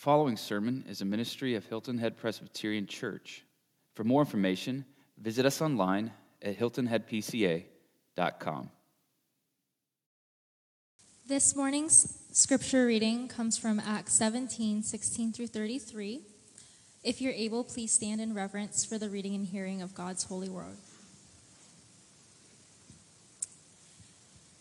following sermon is a ministry of Hilton Head Presbyterian Church. For more information, visit us online at hiltonheadpca.com. This morning's scripture reading comes from Acts 17 16 through 33. If you're able, please stand in reverence for the reading and hearing of God's holy word.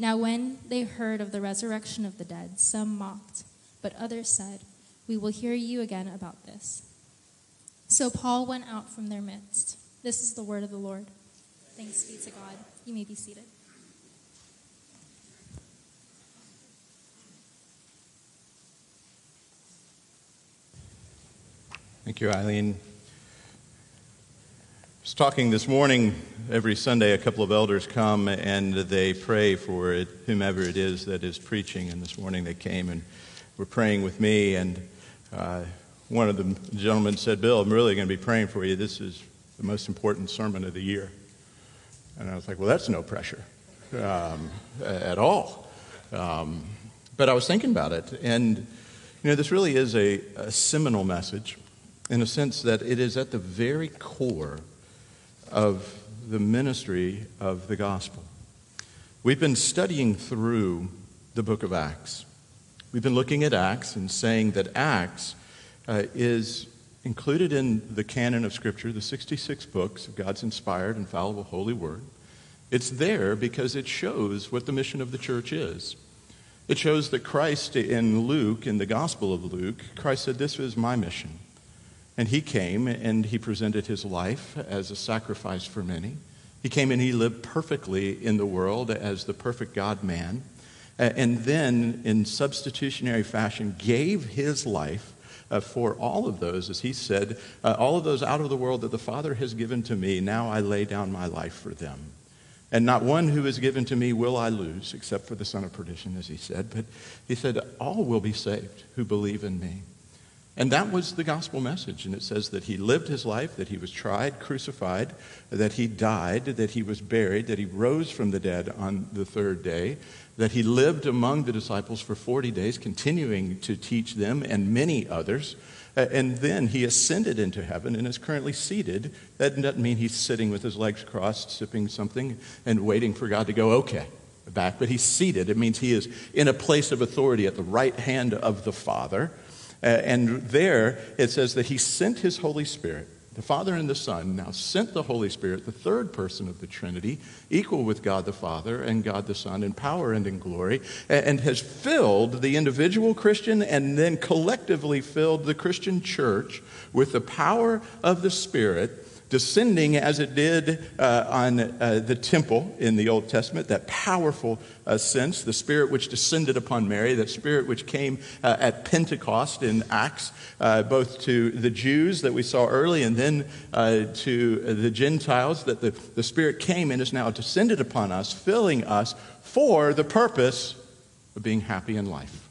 Now, when they heard of the resurrection of the dead, some mocked, but others said, We will hear you again about this. So Paul went out from their midst. This is the word of the Lord. Thanks be to God. You may be seated. Thank you, Eileen was talking this morning, every Sunday, a couple of elders come and they pray for it, whomever it is that is preaching. And this morning they came and were praying with me. And uh, one of the gentlemen said, Bill, I'm really going to be praying for you. This is the most important sermon of the year. And I was like, well, that's no pressure um, at all. Um, but I was thinking about it. And, you know, this really is a, a seminal message in a sense that it is at the very core of the ministry of the gospel. We've been studying through the book of Acts. We've been looking at Acts and saying that Acts uh, is included in the canon of Scripture, the 66 books of God's inspired, infallible, holy word. It's there because it shows what the mission of the church is. It shows that Christ in Luke, in the Gospel of Luke, Christ said, This is my mission. And he came and he presented his life as a sacrifice for many. He came and he lived perfectly in the world as the perfect God man. And then, in substitutionary fashion, gave his life uh, for all of those, as he said, uh, all of those out of the world that the Father has given to me, now I lay down my life for them. And not one who is given to me will I lose, except for the son of perdition, as he said. But he said, All will be saved who believe in me. And that was the gospel message. And it says that he lived his life, that he was tried, crucified, that he died, that he was buried, that he rose from the dead on the third day, that he lived among the disciples for 40 days, continuing to teach them and many others. Uh, and then he ascended into heaven and is currently seated. That doesn't mean he's sitting with his legs crossed, sipping something and waiting for God to go, okay, back, but he's seated. It means he is in a place of authority at the right hand of the Father. Uh, and there it says that he sent his Holy Spirit. The Father and the Son now sent the Holy Spirit, the third person of the Trinity, equal with God the Father and God the Son in power and in glory, and has filled the individual Christian and then collectively filled the Christian church with the power of the Spirit descending as it did uh, on uh, the temple in the Old Testament, that powerful uh, sense, the Spirit which descended upon Mary, that Spirit which came uh, at Pentecost in Acts, uh, both to the Jews that we saw early and then uh, to the Gentiles, that the, the Spirit came and is now descended upon us, filling us for the purpose of being happy in life.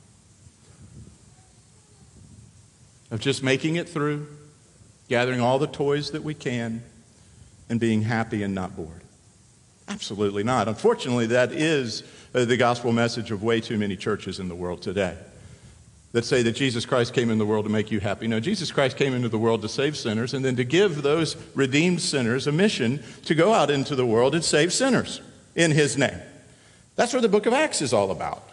Of just making it through gathering all the toys that we can, and being happy and not bored. Absolutely not. Unfortunately, that is uh, the gospel message of way too many churches in the world today that say that Jesus Christ came in the world to make you happy. No, Jesus Christ came into the world to save sinners and then to give those redeemed sinners a mission to go out into the world and save sinners in his name. That's what the book of Acts is all about.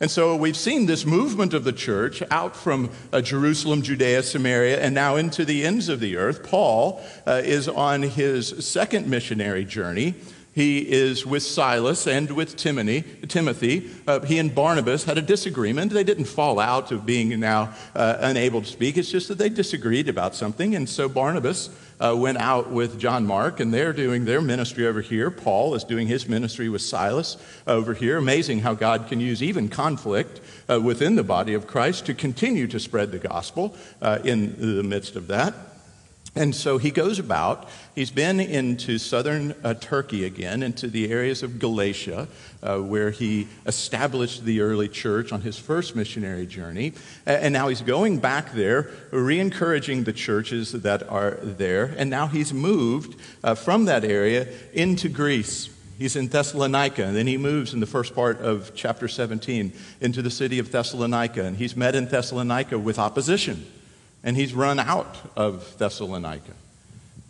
And so we've seen this movement of the church out from uh, Jerusalem, Judea, Samaria, and now into the ends of the earth. Paul uh, is on his second missionary journey. He is with Silas and with Timothy. Timothy. Uh, he and Barnabas had a disagreement. They didn't fall out of being now uh, unable to speak. It's just that they disagreed about something. And so Barnabas uh, went out with John Mark, and they're doing their ministry over here. Paul is doing his ministry with Silas over here. Amazing how God can use even conflict uh, within the body of Christ to continue to spread the gospel uh, in the midst of that. And so he goes about. He's been into southern uh, Turkey again, into the areas of Galatia, uh, where he established the early church on his first missionary journey. And now he's going back there, re encouraging the churches that are there. And now he's moved uh, from that area into Greece. He's in Thessalonica, and then he moves in the first part of chapter 17 into the city of Thessalonica. And he's met in Thessalonica with opposition and he's run out of Thessalonica.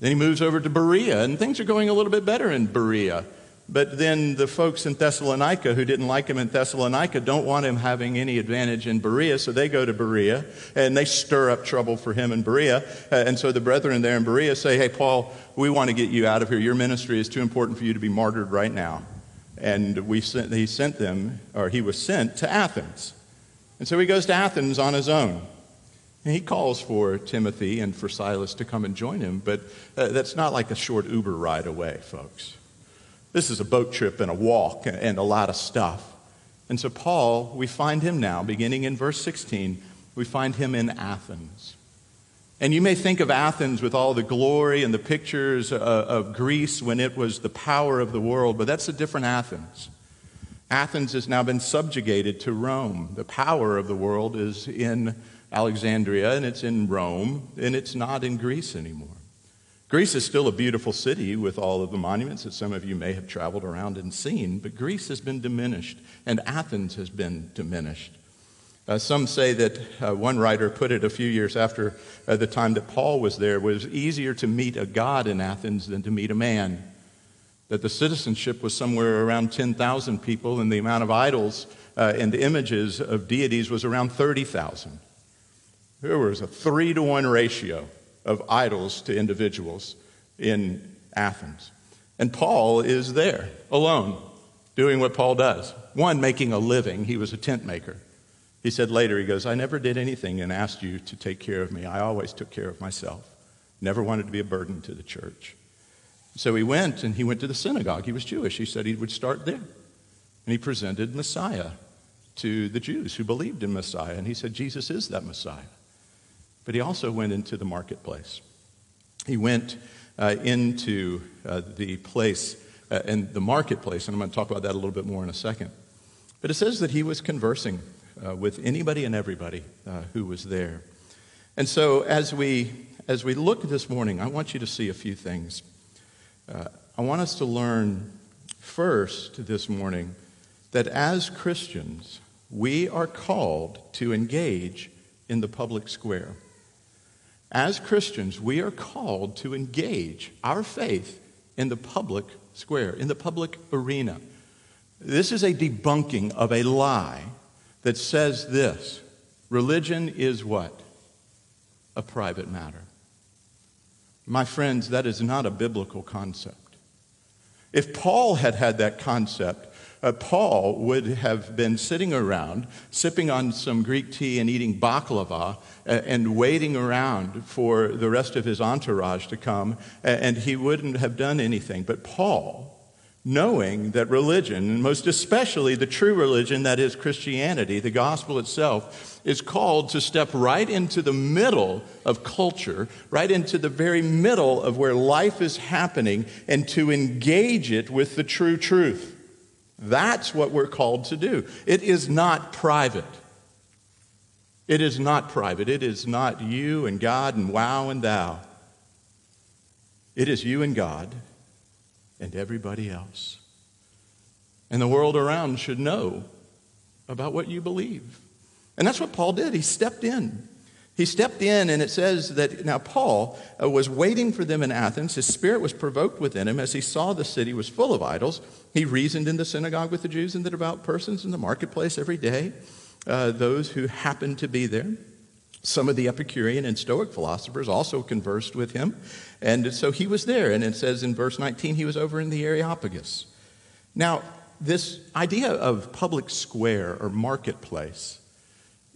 Then he moves over to Berea, and things are going a little bit better in Berea. But then the folks in Thessalonica who didn't like him in Thessalonica don't want him having any advantage in Berea, so they go to Berea and they stir up trouble for him in Berea. Uh, and so the brethren there in Berea say, Hey, Paul, we want to get you out of here. Your ministry is too important for you to be martyred right now. And we sent, he sent them, or he was sent to Athens. And so he goes to Athens on his own. And he calls for Timothy and for Silas to come and join him, but uh, that's not like a short Uber ride away, folks. This is a boat trip and a walk and a lot of stuff. And so, Paul, we find him now, beginning in verse 16, we find him in Athens. And you may think of Athens with all the glory and the pictures uh, of Greece when it was the power of the world, but that's a different Athens. Athens has now been subjugated to Rome. The power of the world is in Alexandria and it's in Rome and it's not in Greece anymore. Greece is still a beautiful city with all of the monuments that some of you may have traveled around and seen, but Greece has been diminished and Athens has been diminished. Uh, some say that uh, one writer put it a few years after uh, the time that Paul was there was easier to meet a god in Athens than to meet a man. That the citizenship was somewhere around 10,000 people and the amount of idols uh, and images of deities was around 30,000. There was a three to one ratio of idols to individuals in Athens. And Paul is there alone, doing what Paul does. One, making a living. He was a tent maker. He said later, he goes, I never did anything and asked you to take care of me. I always took care of myself. Never wanted to be a burden to the church. So he went and he went to the synagogue. He was Jewish. He said he would start there. And he presented Messiah to the Jews who believed in Messiah. And he said, Jesus is that Messiah. But he also went into the marketplace. He went uh, into uh, the place uh, and the marketplace, and I'm going to talk about that a little bit more in a second. But it says that he was conversing uh, with anybody and everybody uh, who was there. And so as we, as we look this morning, I want you to see a few things. Uh, I want us to learn first this morning that as Christians, we are called to engage in the public square. As Christians, we are called to engage our faith in the public square, in the public arena. This is a debunking of a lie that says this religion is what? A private matter. My friends, that is not a biblical concept. If Paul had had that concept, uh, Paul would have been sitting around, sipping on some Greek tea and eating baklava, uh, and waiting around for the rest of his entourage to come, and he wouldn't have done anything. But Paul, knowing that religion, and most especially the true religion that is Christianity, the gospel itself, is called to step right into the middle of culture, right into the very middle of where life is happening, and to engage it with the true truth. That's what we're called to do. It is not private. It is not private. It is not you and God and wow and thou. It is you and God and everybody else. And the world around should know about what you believe. And that's what Paul did. He stepped in. He stepped in, and it says that now Paul uh, was waiting for them in Athens. His spirit was provoked within him as he saw the city was full of idols. He reasoned in the synagogue with the Jews and the devout persons in the marketplace every day, uh, those who happened to be there. Some of the Epicurean and Stoic philosophers also conversed with him. And so he was there. And it says in verse 19, he was over in the Areopagus. Now, this idea of public square or marketplace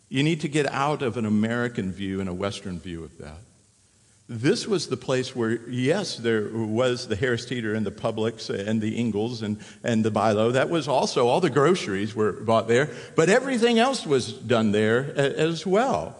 you need to get out of an American view and a Western view of that. This was the place where, yes, there was the Harris Teeter and the Publix and the Ingles and, and the Bi-Lo. That was also, all the groceries were bought there, but everything else was done there as well.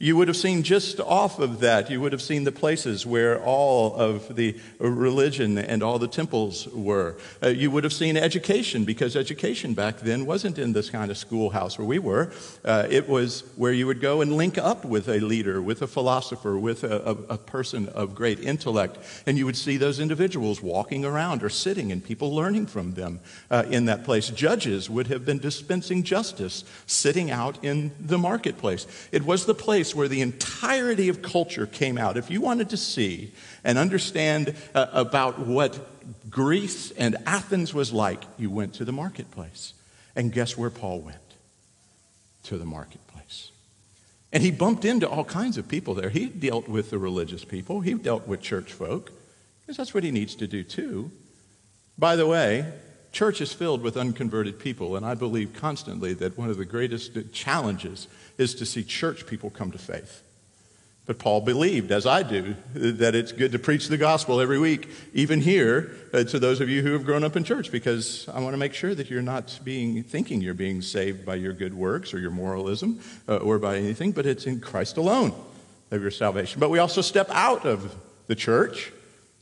You would have seen just off of that, you would have seen the places where all of the religion and all the temples were. Uh, you would have seen education, because education back then wasn't in this kind of schoolhouse where we were. Uh, it was where you would go and link up with a leader, with a philosopher, with a, a, a person of great intellect. And you would see those individuals walking around or sitting and people learning from them uh, in that place. Judges would have been dispensing justice, sitting out in the marketplace. It was the place place where the entirety of culture came out. If you wanted to see and understand uh, about what Greece and Athens was like, you went to the marketplace. And guess where Paul went? To the marketplace. And he bumped into all kinds of people there. He dealt with the religious people, he dealt with church folk, because that's what he needs to do too. By the way, church is filled with unconverted people, and I believe constantly that one of the greatest challenges is to see church people come to faith. But Paul believed, as I do, that it's good to preach the gospel every week, even here, uh, to those of you who have grown up in church, because I want to make sure that you're not being thinking you're being saved by your good works or your moralism uh, or by anything, but it's in Christ alone of your salvation. But we also step out of the church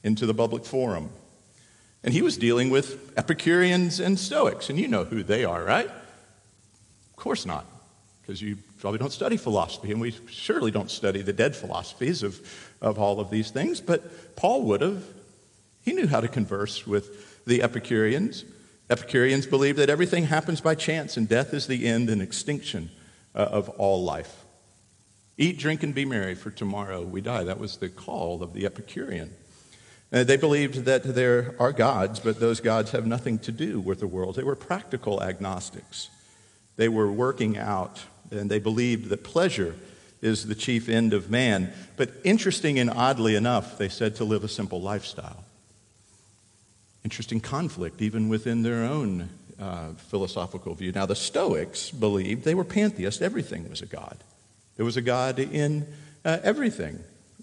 into the public forum. And he was dealing with Epicureans and Stoics, and you know who they are, right? Of course not, because you probably don't study philosophy, and we surely don't study the dead philosophies of, of all of these things, but Paul would have. He knew how to converse with the Epicureans. Epicureans believed that everything happens by chance, and death is the end and extinction uh, of all life. Eat, drink, and be merry, for tomorrow we die. That was the call of the Epicurean. Uh, they believed that there are gods, but those gods have nothing to do with the world. They were practical agnostics. They were working out and they believed that pleasure is the chief end of man. But interesting and oddly enough, they said to live a simple lifestyle. Interesting conflict, even within their own uh, philosophical view. Now, the Stoics believed they were pantheists, everything was a god. There was a god in uh, everything.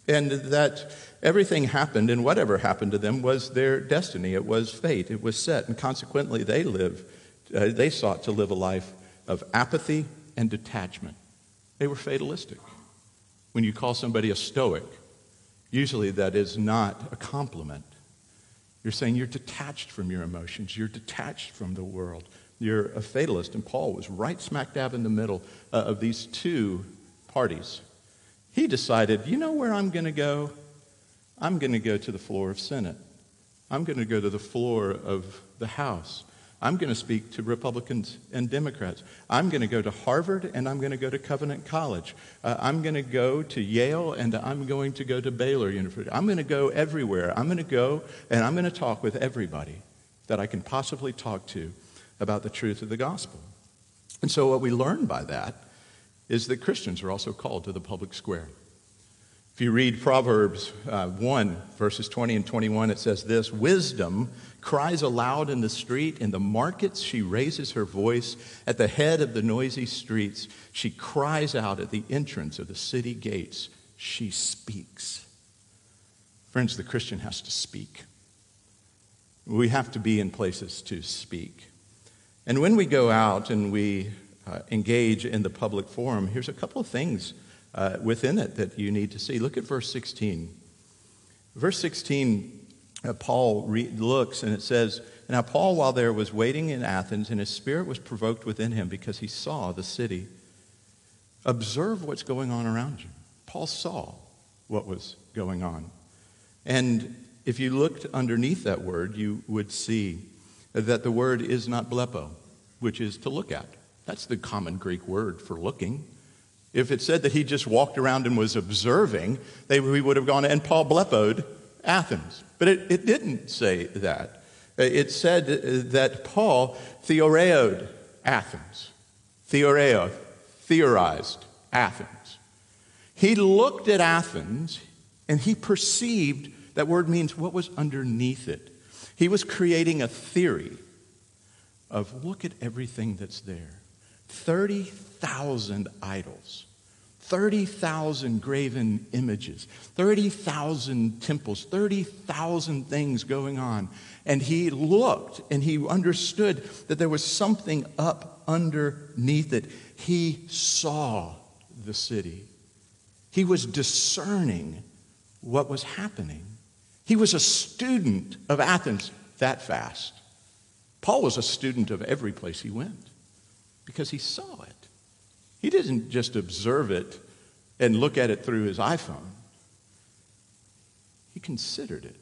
And that everything happened, and whatever happened to them was their destiny. It was fate. It was set. And consequently, they lived, uh, they sought to live a life of apathy and detachment. They were fatalistic. When you call somebody a stoic, usually that is not a compliment. You're saying you're detached from your emotions, you're detached from the world. You're a fatalist. And Paul was right smack dab in the middle uh, of these two parties. He decided, you know where I'm going to go? I'm going to go to the floor of Senate. I'm going to go to the floor of the House. I'm going to speak to Republicans and Democrats. I'm going to go to Harvard and I'm going to go to Covenant College. Uh, I'm going to go to Yale and I'm going to go to Baylor University. I'm going to go everywhere. I'm going to go and I'm going to talk with everybody that I can possibly talk to about the truth of the gospel. And so, what we learn by that is that Christians are also called to the public square. If you read Proverbs uh, 1, verses 20 and 21, it says this Wisdom cries aloud in the street. In the markets, she raises her voice. At the head of the noisy streets, she cries out at the entrance of the city gates. She speaks. Friends, the Christian has to speak. We have to be in places to speak. And when we go out and we uh, engage in the public forum, here's a couple of things uh, within it that you need to see. Look at verse 16. Verse 16, uh, Paul re- looks and it says, Now Paul, while there, was waiting in Athens, and his spirit was provoked within him because he saw the city. Observe what's going on around you. Paul saw what was going on. And if you looked underneath that word, you would see that the word is not blepo, which is to look at. That's the common Greek word for looking. If it said that he just walked around and was observing, they, we would have gone, and Paul blepoed Athens. But it, it didn't say that. It said that Paul theoreoed Athens. Theoreo, theorized Athens. He looked at Athens and he perceived that word means what was underneath it. He was creating a theory of look at everything that's there 30,000 idols. 30,000 graven images, 30,000 temples, 30,000 things going on. And he looked and he understood that there was something up underneath it. He saw the city, he was discerning what was happening. He was a student of Athens that fast. Paul was a student of every place he went because he saw it. He didn't just observe it and look at it through his iPhone, he considered it.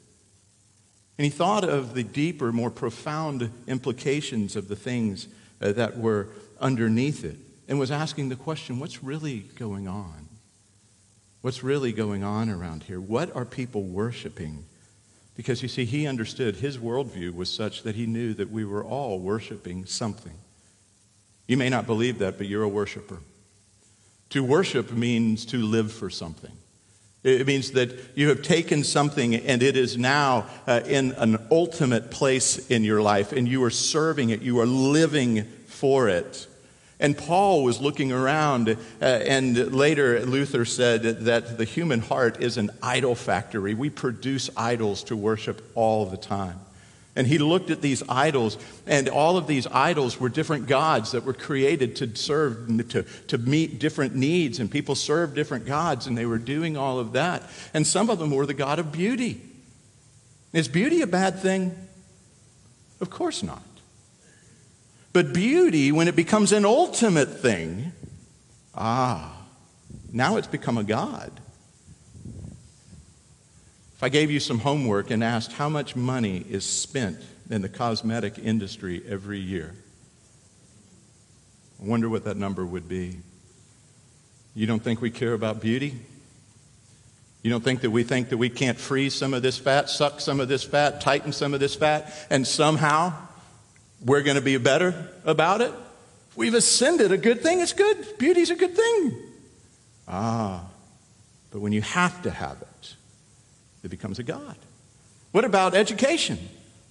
And he thought of the deeper, more profound implications of the things uh, that were underneath it and was asking the question what's really going on? What's really going on around here? What are people worshiping? Because you see, he understood his worldview was such that he knew that we were all worshiping something. You may not believe that, but you're a worshiper. To worship means to live for something. It means that you have taken something and it is now uh, in an ultimate place in your life and you are serving it, you are living for it. And Paul was looking around, uh, and later Luther said that the human heart is an idol factory. We produce idols to worship all the time. And he looked at these idols, and all of these idols were different gods that were created to serve, to, to meet different needs. And people served different gods, and they were doing all of that. And some of them were the God of beauty. Is beauty a bad thing? Of course not. But beauty, when it becomes an ultimate thing, ah, now it's become a God. If I gave you some homework and asked how much money is spent in the cosmetic industry every year, I wonder what that number would be. You don't think we care about beauty? You don't think that we think that we can't freeze some of this fat, suck some of this fat, tighten some of this fat, and somehow we're going to be better about it. We've ascended a good thing. It's good. Beauty's a good thing. Ah, but when you have to have it, it becomes a God. What about education?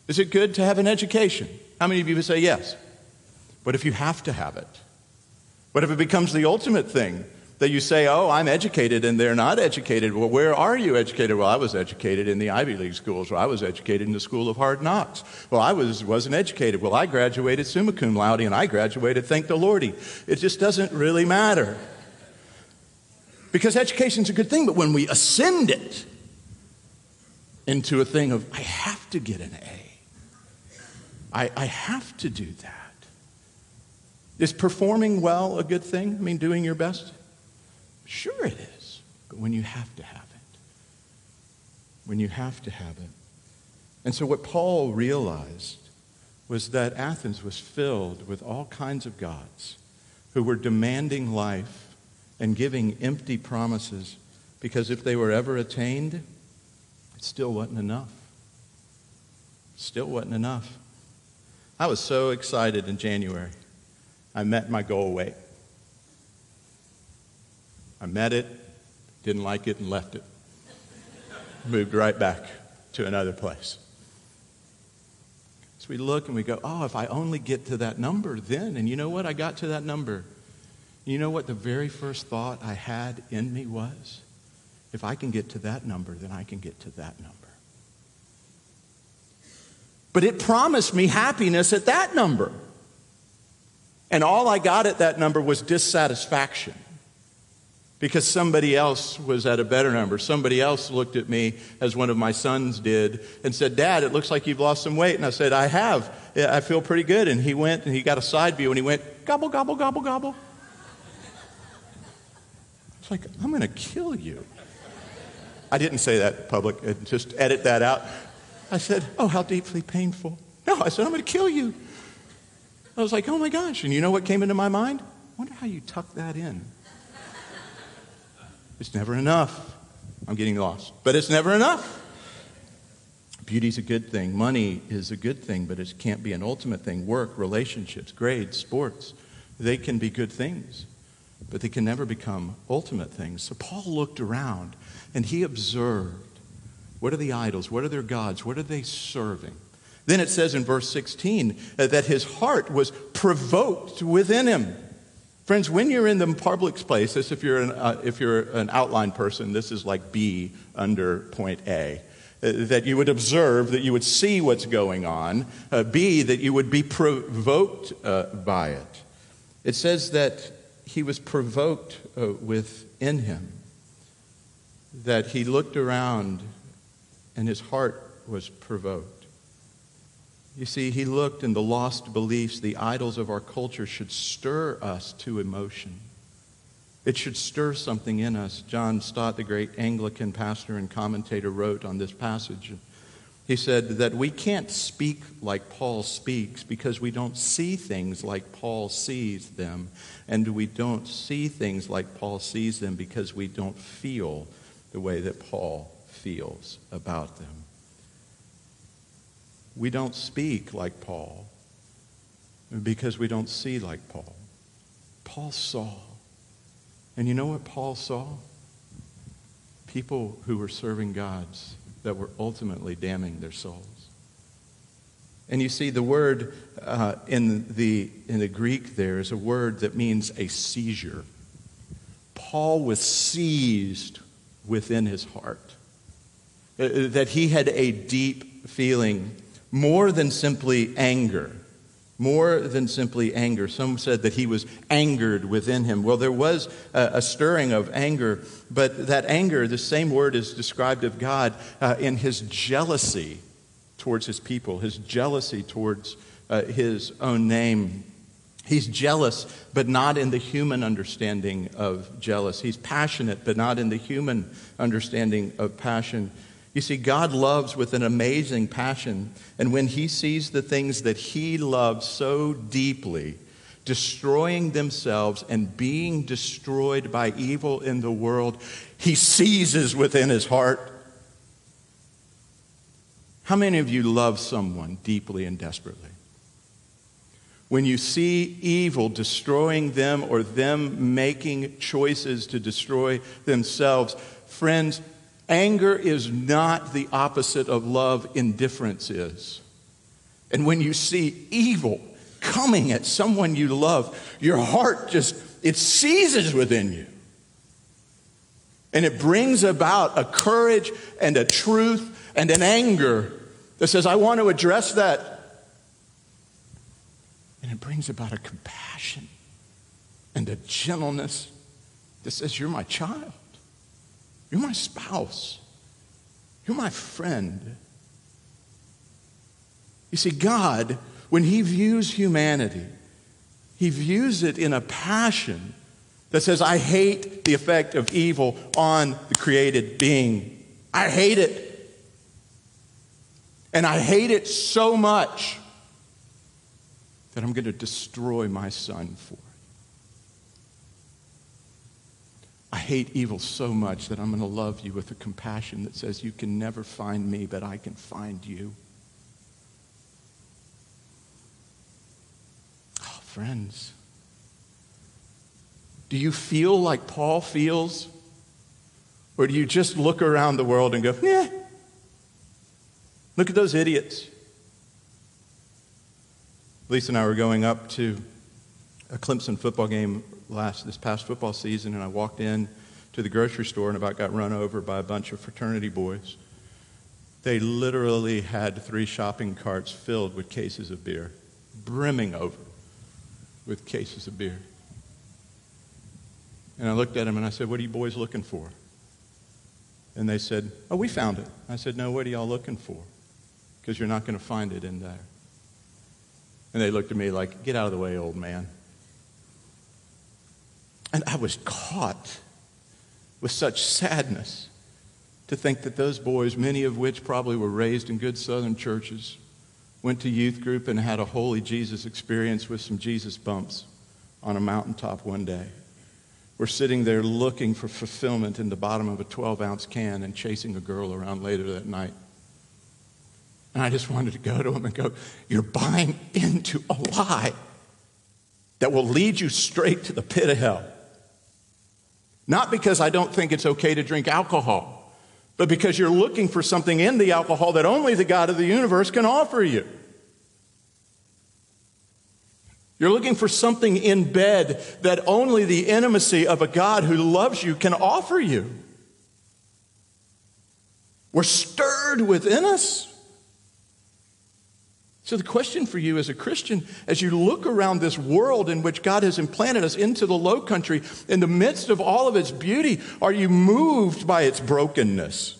Is it good to have an education? How many of you would say yes? What if you have to have it? What if it becomes the ultimate thing? that you say, oh, I'm educated and they're not educated. Well, where are you educated? Well, I was educated in the Ivy League schools. Well, I was educated in the School of Hard Knocks. Well, I was, wasn't educated. Well, I graduated summa cum laude and I graduated, thank the Lordy. It just doesn't really matter. Because education's a good thing, but when we ascend it into a thing of, I have to get an A, I, I have to do that. Is performing well a good thing? I mean, doing your best? Sure, it is. But when you have to have it, when you have to have it. And so, what Paul realized was that Athens was filled with all kinds of gods who were demanding life and giving empty promises because if they were ever attained, it still wasn't enough. Still wasn't enough. I was so excited in January. I met my goal weight. I met it, didn't like it, and left it. Moved right back to another place. So we look and we go, oh, if I only get to that number then. And you know what? I got to that number. You know what the very first thought I had in me was? If I can get to that number, then I can get to that number. But it promised me happiness at that number. And all I got at that number was dissatisfaction because somebody else was at a better number. Somebody else looked at me as one of my sons did and said, Dad, it looks like you've lost some weight. And I said, I have. I feel pretty good. And he went and he got a side view and he went, gobble, gobble, gobble, gobble. It's like, I'm going to kill you. I didn't say that public, just edit that out. I said, Oh, how deeply painful. No, I said, I'm going to kill you. I was like, Oh my gosh. And you know what came into my mind? I wonder how you tuck that in. It's never enough. I'm getting lost, but it's never enough. Beauty's a good thing. Money is a good thing, but it can't be an ultimate thing. Work, relationships, grades, sports, they can be good things, but they can never become ultimate things. So Paul looked around and he observed what are the idols? What are their gods? What are they serving? Then it says in verse 16 uh, that his heart was provoked within him. Friends, when you're in the public place, this if you're an, uh, if you're an outline person, this is like B under point A. Uh, that you would observe, that you would see what's going on. Uh, B, that you would be provoked uh, by it. It says that he was provoked uh, within him, that he looked around and his heart was provoked. You see, he looked, and the lost beliefs, the idols of our culture, should stir us to emotion. It should stir something in us. John Stott, the great Anglican pastor and commentator, wrote on this passage. He said that we can't speak like Paul speaks because we don't see things like Paul sees them. And we don't see things like Paul sees them because we don't feel the way that Paul feels about them. We don't speak like Paul because we don't see like Paul. Paul saw. And you know what Paul saw? People who were serving gods that were ultimately damning their souls. And you see, the word uh, in, the, in the Greek there is a word that means a seizure. Paul was seized within his heart. Uh, that he had a deep feeling, more than simply anger. More than simply anger. Some said that he was angered within him. Well, there was a, a stirring of anger, but that anger, the same word is described of God uh, in his jealousy towards his people, his jealousy towards uh, his own name. He's jealous, but not in the human understanding of jealous. He's passionate, but not in the human understanding of passion. You see, God loves with an amazing passion. And when He sees the things that He loves so deeply, destroying themselves and being destroyed by evil in the world, He seizes within His heart. How many of you love someone deeply and desperately? When you see evil destroying them or them making choices to destroy themselves, friends, Anger is not the opposite of love, indifference is. And when you see evil coming at someone you love, your heart just, it seizes within you. And it brings about a courage and a truth and an anger that says, I want to address that. And it brings about a compassion and a gentleness that says, You're my child. You're my spouse. You're my friend. You see, God, when He views humanity, He views it in a passion that says, I hate the effect of evil on the created being. I hate it. And I hate it so much that I'm going to destroy my son for it. I hate evil so much that I'm going to love you with a compassion that says, You can never find me, but I can find you. Oh, friends, do you feel like Paul feels? Or do you just look around the world and go, yeah, look at those idiots? Lisa and I were going up to a Clemson football game last this past football season, and I walked in to the grocery store and about got run over by a bunch of fraternity boys. They literally had three shopping carts filled with cases of beer, brimming over with cases of beer. And I looked at them and I said, What are you boys looking for? And they said, Oh, we found it. I said, No, what are y'all looking for? Because you're not going to find it in there. And they looked at me like, Get out of the way, old man. And I was caught with such sadness to think that those boys, many of which probably were raised in good southern churches, went to youth group and had a holy Jesus experience with some Jesus bumps on a mountaintop one day were sitting there looking for fulfillment in the bottom of a 12 ounce can and chasing a girl around later that night. And I just wanted to go to him and go, You're buying into a lie that will lead you straight to the pit of hell. Not because I don't think it's okay to drink alcohol, but because you're looking for something in the alcohol that only the God of the universe can offer you. You're looking for something in bed that only the intimacy of a God who loves you can offer you. We're stirred within us. So, the question for you as a Christian, as you look around this world in which God has implanted us into the low country, in the midst of all of its beauty, are you moved by its brokenness?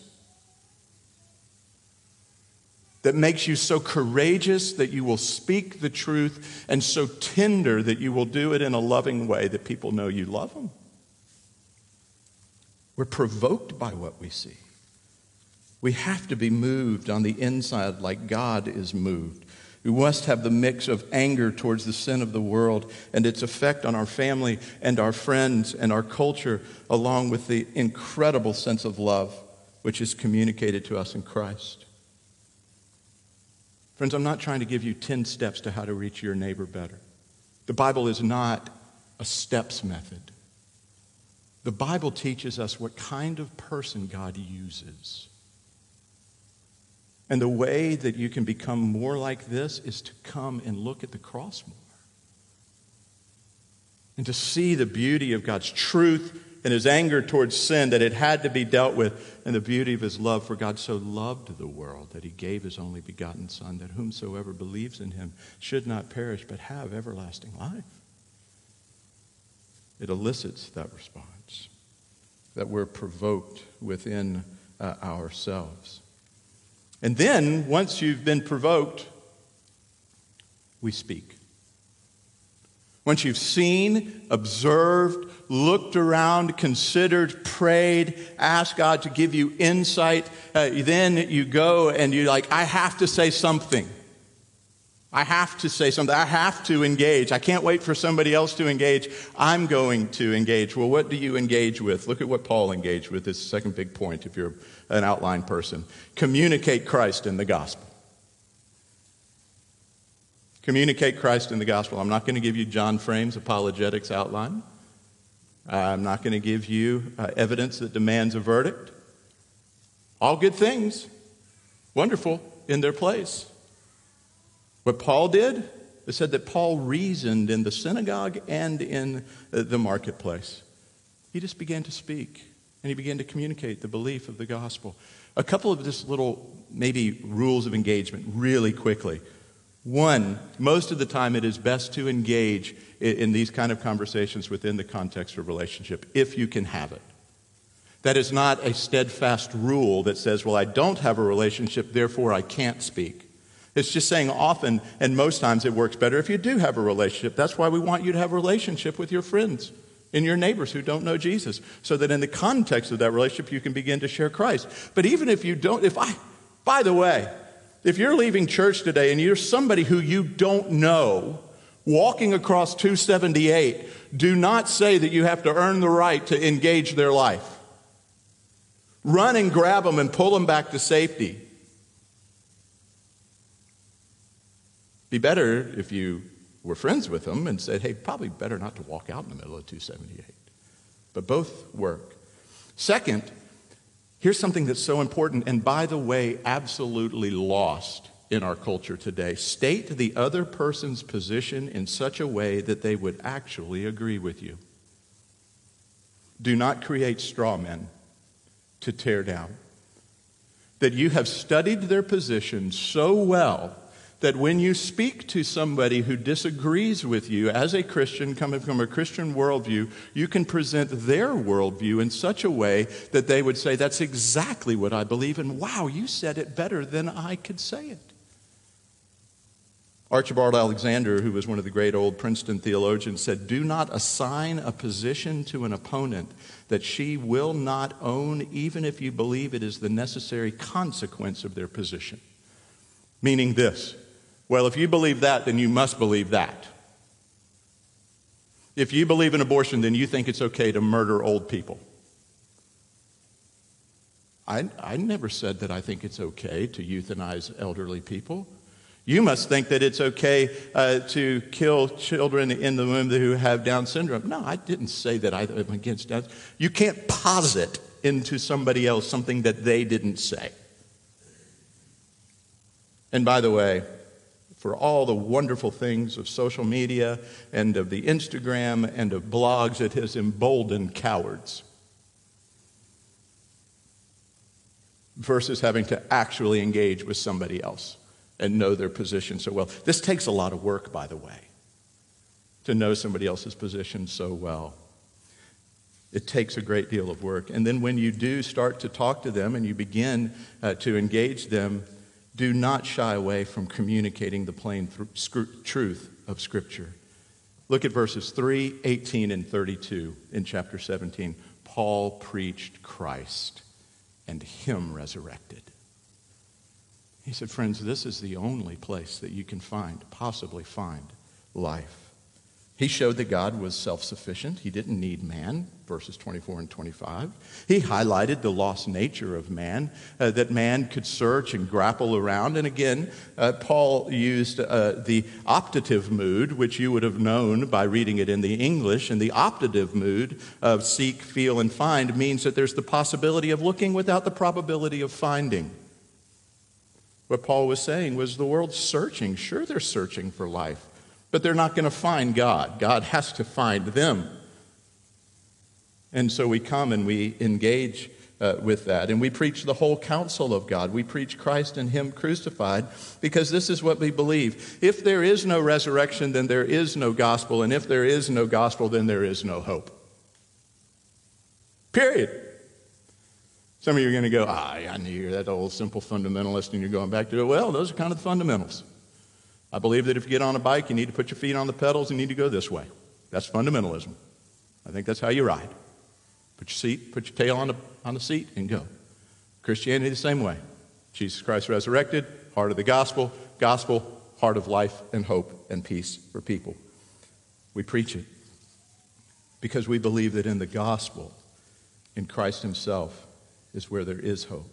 that makes you so courageous that you will speak the truth and so tender that you will do it in a loving way that people know you love them. We're provoked by what we see. We have to be moved on the inside like God is moved. We must have the mix of anger towards the sin of the world and its effect on our family and our friends and our culture, along with the incredible sense of love which is communicated to us in Christ. Friends, I'm not trying to give you 10 steps to how to reach your neighbor better. The Bible is not a steps method. The Bible teaches us what kind of person God uses. And the way that you can become more like this is to come and look at the cross more. And to see the beauty of God's truth and his anger towards sin that it had to be dealt with, and the beauty of his love for God so loved the world that he gave his only begotten Son, that whomsoever believes in him should not perish but have everlasting life. It elicits that response, that we're provoked within uh, ourselves. And then, once you've been provoked, we speak. Once you've seen, observed, looked around, considered, prayed, asked God to give you insight, uh, then you go and you're like, I have to say something. I have to say something. I have to engage. I can't wait for somebody else to engage. I'm going to engage. Well, what do you engage with? Look at what Paul engaged with. This second big point if you're an outline person. Communicate Christ in the gospel. Communicate Christ in the gospel. I'm not going to give you John Frame's apologetics outline. I'm not going to give you uh, evidence that demands a verdict. All good things, wonderful in their place. What Paul did, it said that Paul reasoned in the synagogue and in uh, the marketplace. He just began to speak and he began to communicate the belief of the gospel. A couple of just little, maybe, rules of engagement really quickly. One, most of the time it is best to engage in these kind of conversations within the context of relationship if you can have it. That is not a steadfast rule that says, well, I don't have a relationship, therefore I can't speak. It's just saying often, and most times it works better if you do have a relationship. That's why we want you to have a relationship with your friends and your neighbors who don't know Jesus, so that in the context of that relationship you can begin to share Christ. But even if you don't, if I, by the way, if you're leaving church today and you're somebody who you don't know, walking across 278, do not say that you have to earn the right to engage their life. Run and grab them and pull them back to safety. Be better if you were friends with them and said, hey, probably better not to walk out in the middle of 278. But both work. Second, here's something that's so important, and by the way, absolutely lost in our culture today. State the other person's position in such a way that they would actually agree with you. Do not create straw men to tear down. That you have studied their position so well that when you speak to somebody who disagrees with you as a Christian, coming from a Christian worldview, you can present their worldview in such a way that they would say, That's exactly what I believe, and wow, you said it better than I could say it. Archibald Alexander, who was one of the great old Princeton theologians, said, Do not assign a position to an opponent that she will not own, even if you believe it is the necessary consequence of their position. Meaning this well, if you believe that, then you must believe that. If you believe in abortion, then you think it's okay to murder old people. I, I never said that I think it's okay to euthanize elderly people. You must think that it's okay uh, to kill children in the womb who have Down syndrome. No, I didn't say that I am against Down. You can't posit into somebody else something that they didn't say. And by the way, for all the wonderful things of social media and of the Instagram and of blogs, it has emboldened cowards. Versus having to actually engage with somebody else and know their position so well. This takes a lot of work, by the way, to know somebody else's position so well. It takes a great deal of work. And then when you do start to talk to them and you begin uh, to engage them, do not shy away from communicating the plain th- truth of Scripture. Look at verses 3, 18, and 32 in chapter 17. Paul preached Christ and Him resurrected. He said, Friends, this is the only place that you can find, possibly find, life. He showed that God was self sufficient. He didn't need man, verses 24 and 25. He highlighted the lost nature of man, uh, that man could search and grapple around. And again, uh, Paul used uh, the optative mood, which you would have known by reading it in the English. And the optative mood of seek, feel, and find means that there's the possibility of looking without the probability of finding. What Paul was saying was the world's searching. Sure, they're searching for life, but they're not going to find God. God has to find them. And so we come and we engage uh, with that. And we preach the whole counsel of God. We preach Christ and Him crucified because this is what we believe. If there is no resurrection, then there is no gospel. And if there is no gospel, then there is no hope. Period. Some of you are going to go, ah, I knew you're that old simple fundamentalist and you're going back to it. Well, those are kind of the fundamentals. I believe that if you get on a bike, you need to put your feet on the pedals and you need to go this way. That's fundamentalism. I think that's how you ride. Put your seat, put your tail on the, on the seat and go. Christianity the same way. Jesus Christ resurrected, heart of the gospel, gospel, heart of life and hope and peace for people. We preach it because we believe that in the gospel, in Christ Himself, is where there is hope.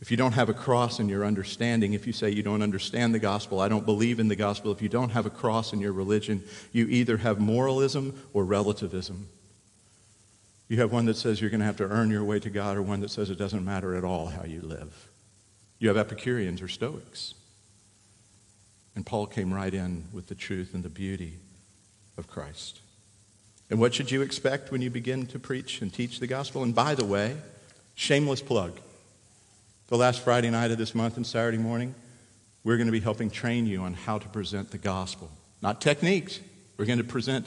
If you don't have a cross in your understanding, if you say you don't understand the gospel, I don't believe in the gospel, if you don't have a cross in your religion, you either have moralism or relativism. You have one that says you're going to have to earn your way to God, or one that says it doesn't matter at all how you live. You have Epicureans or Stoics. And Paul came right in with the truth and the beauty of Christ. And what should you expect when you begin to preach and teach the gospel? And by the way, Shameless plug. The last Friday night of this month and Saturday morning, we're going to be helping train you on how to present the gospel. Not techniques. We're going to present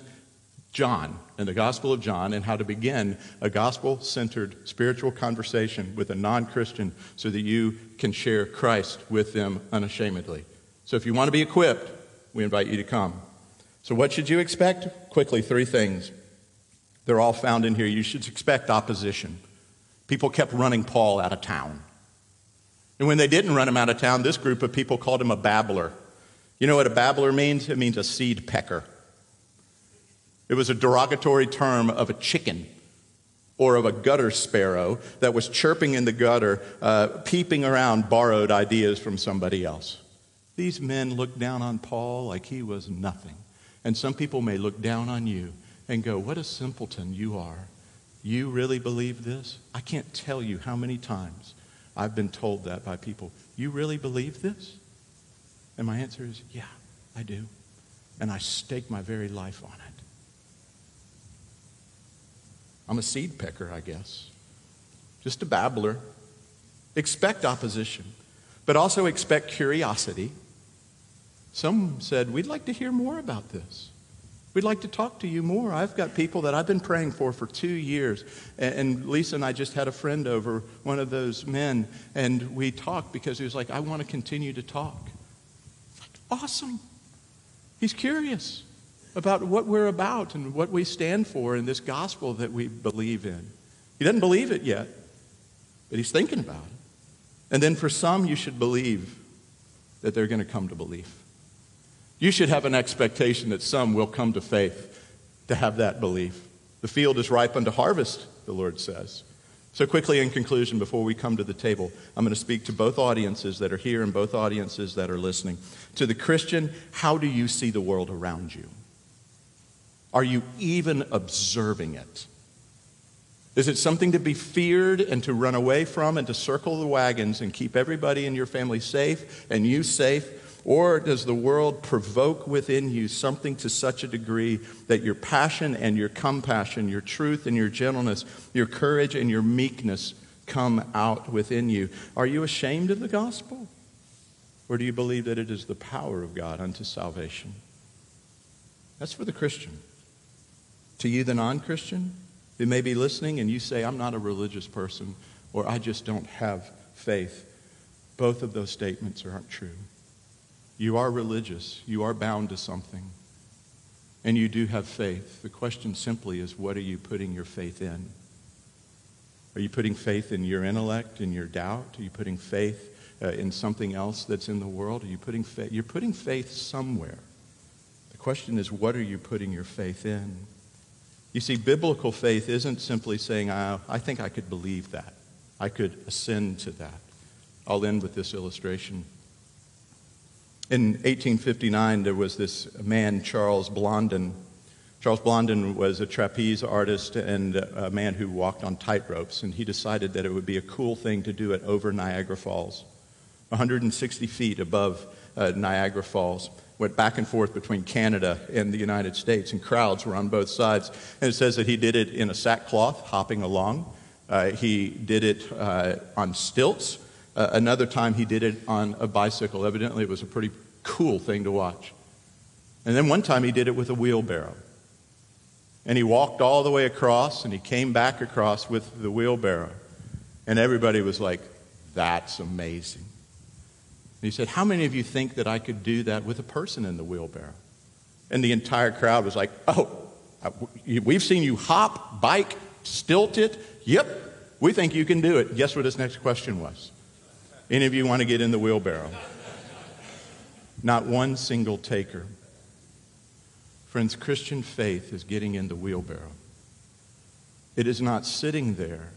John and the Gospel of John and how to begin a gospel centered spiritual conversation with a non Christian so that you can share Christ with them unashamedly. So if you want to be equipped, we invite you to come. So, what should you expect? Quickly, three things. They're all found in here. You should expect opposition. People kept running Paul out of town. And when they didn't run him out of town, this group of people called him a babbler. You know what a babbler means? It means a seed pecker. It was a derogatory term of a chicken or of a gutter sparrow that was chirping in the gutter, uh, peeping around borrowed ideas from somebody else. These men looked down on Paul like he was nothing. And some people may look down on you and go, What a simpleton you are. You really believe this? I can't tell you how many times I've been told that by people. You really believe this? And my answer is, Yeah, I do. And I stake my very life on it. I'm a seed picker, I guess. Just a babbler. Expect opposition, but also expect curiosity. Some said, We'd like to hear more about this. We'd like to talk to you more. I've got people that I've been praying for for two years. And Lisa and I just had a friend over, one of those men, and we talked because he was like, I want to continue to talk. Like, awesome. He's curious about what we're about and what we stand for in this gospel that we believe in. He doesn't believe it yet, but he's thinking about it. And then for some, you should believe that they're going to come to belief. You should have an expectation that some will come to faith to have that belief. The field is ripe unto harvest, the Lord says. So, quickly in conclusion, before we come to the table, I'm going to speak to both audiences that are here and both audiences that are listening. To the Christian, how do you see the world around you? Are you even observing it? Is it something to be feared and to run away from and to circle the wagons and keep everybody in your family safe and you safe? Or does the world provoke within you something to such a degree that your passion and your compassion, your truth and your gentleness, your courage and your meekness come out within you? Are you ashamed of the gospel? Or do you believe that it is the power of God unto salvation? That's for the Christian. To you, the non Christian, who may be listening and you say, I'm not a religious person or I just don't have faith, both of those statements aren't true. You are religious, you are bound to something, and you do have faith. The question simply is, what are you putting your faith in? Are you putting faith in your intellect, in your doubt? Are you putting faith uh, in something else that's in the world? Are you putting faith? You're putting faith somewhere. The question is, what are you putting your faith in? You see, biblical faith isn't simply saying, I, I think I could believe that. I could ascend to that. I'll end with this illustration. In 1859, there was this man, Charles Blondin. Charles Blondin was a trapeze artist and a man who walked on tightropes, and he decided that it would be a cool thing to do it over Niagara Falls, 160 feet above uh, Niagara Falls went back and forth between Canada and the United States, and crowds were on both sides. And it says that he did it in a sackcloth, hopping along. Uh, he did it uh, on stilts. Uh, another time, he did it on a bicycle. Evidently, it was a pretty cool thing to watch. And then one time, he did it with a wheelbarrow. And he walked all the way across, and he came back across with the wheelbarrow. And everybody was like, That's amazing. And he said, How many of you think that I could do that with a person in the wheelbarrow? And the entire crowd was like, Oh, uh, we've seen you hop, bike, stilt it. Yep, we think you can do it. Guess what his next question was? Any of you want to get in the wheelbarrow? Not one single taker. Friends, Christian faith is getting in the wheelbarrow. It is not sitting there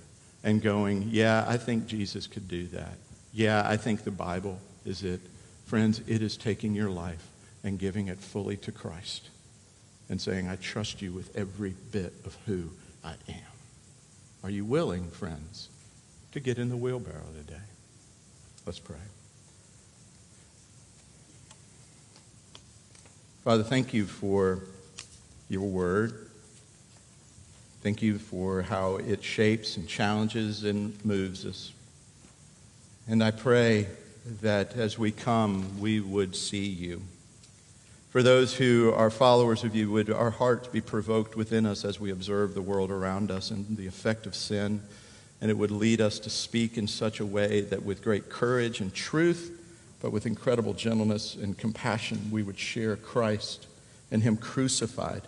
and going, Yeah, I think Jesus could do that. Yeah, I think the Bible is it, friends, it is taking your life and giving it fully to Christ and saying, I trust you with every bit of who I am. Are you willing, friends, to get in the wheelbarrow today? Let's pray. Father, thank you for your word. Thank you for how it shapes and challenges and moves us. And I pray that as we come, we would see you. For those who are followers of you, would our hearts be provoked within us as we observe the world around us and the effect of sin, and it would lead us to speak in such a way that with great courage and truth, but with incredible gentleness and compassion, we would share Christ and Him crucified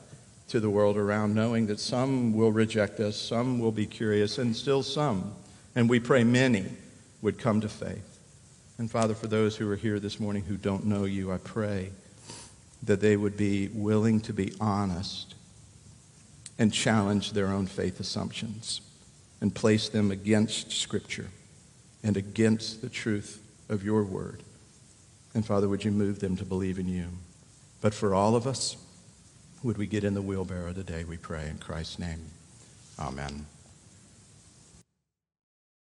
to the world around, knowing that some will reject us, some will be curious, and still some, and we pray many would come to faith. And Father, for those who are here this morning who don't know you, I pray that they would be willing to be honest and challenge their own faith assumptions and place them against Scripture and against the truth of your word And Father, would you move them to believe in you? But for all of us, would we get in the wheelbarrow today, we pray in Christ's name. Amen.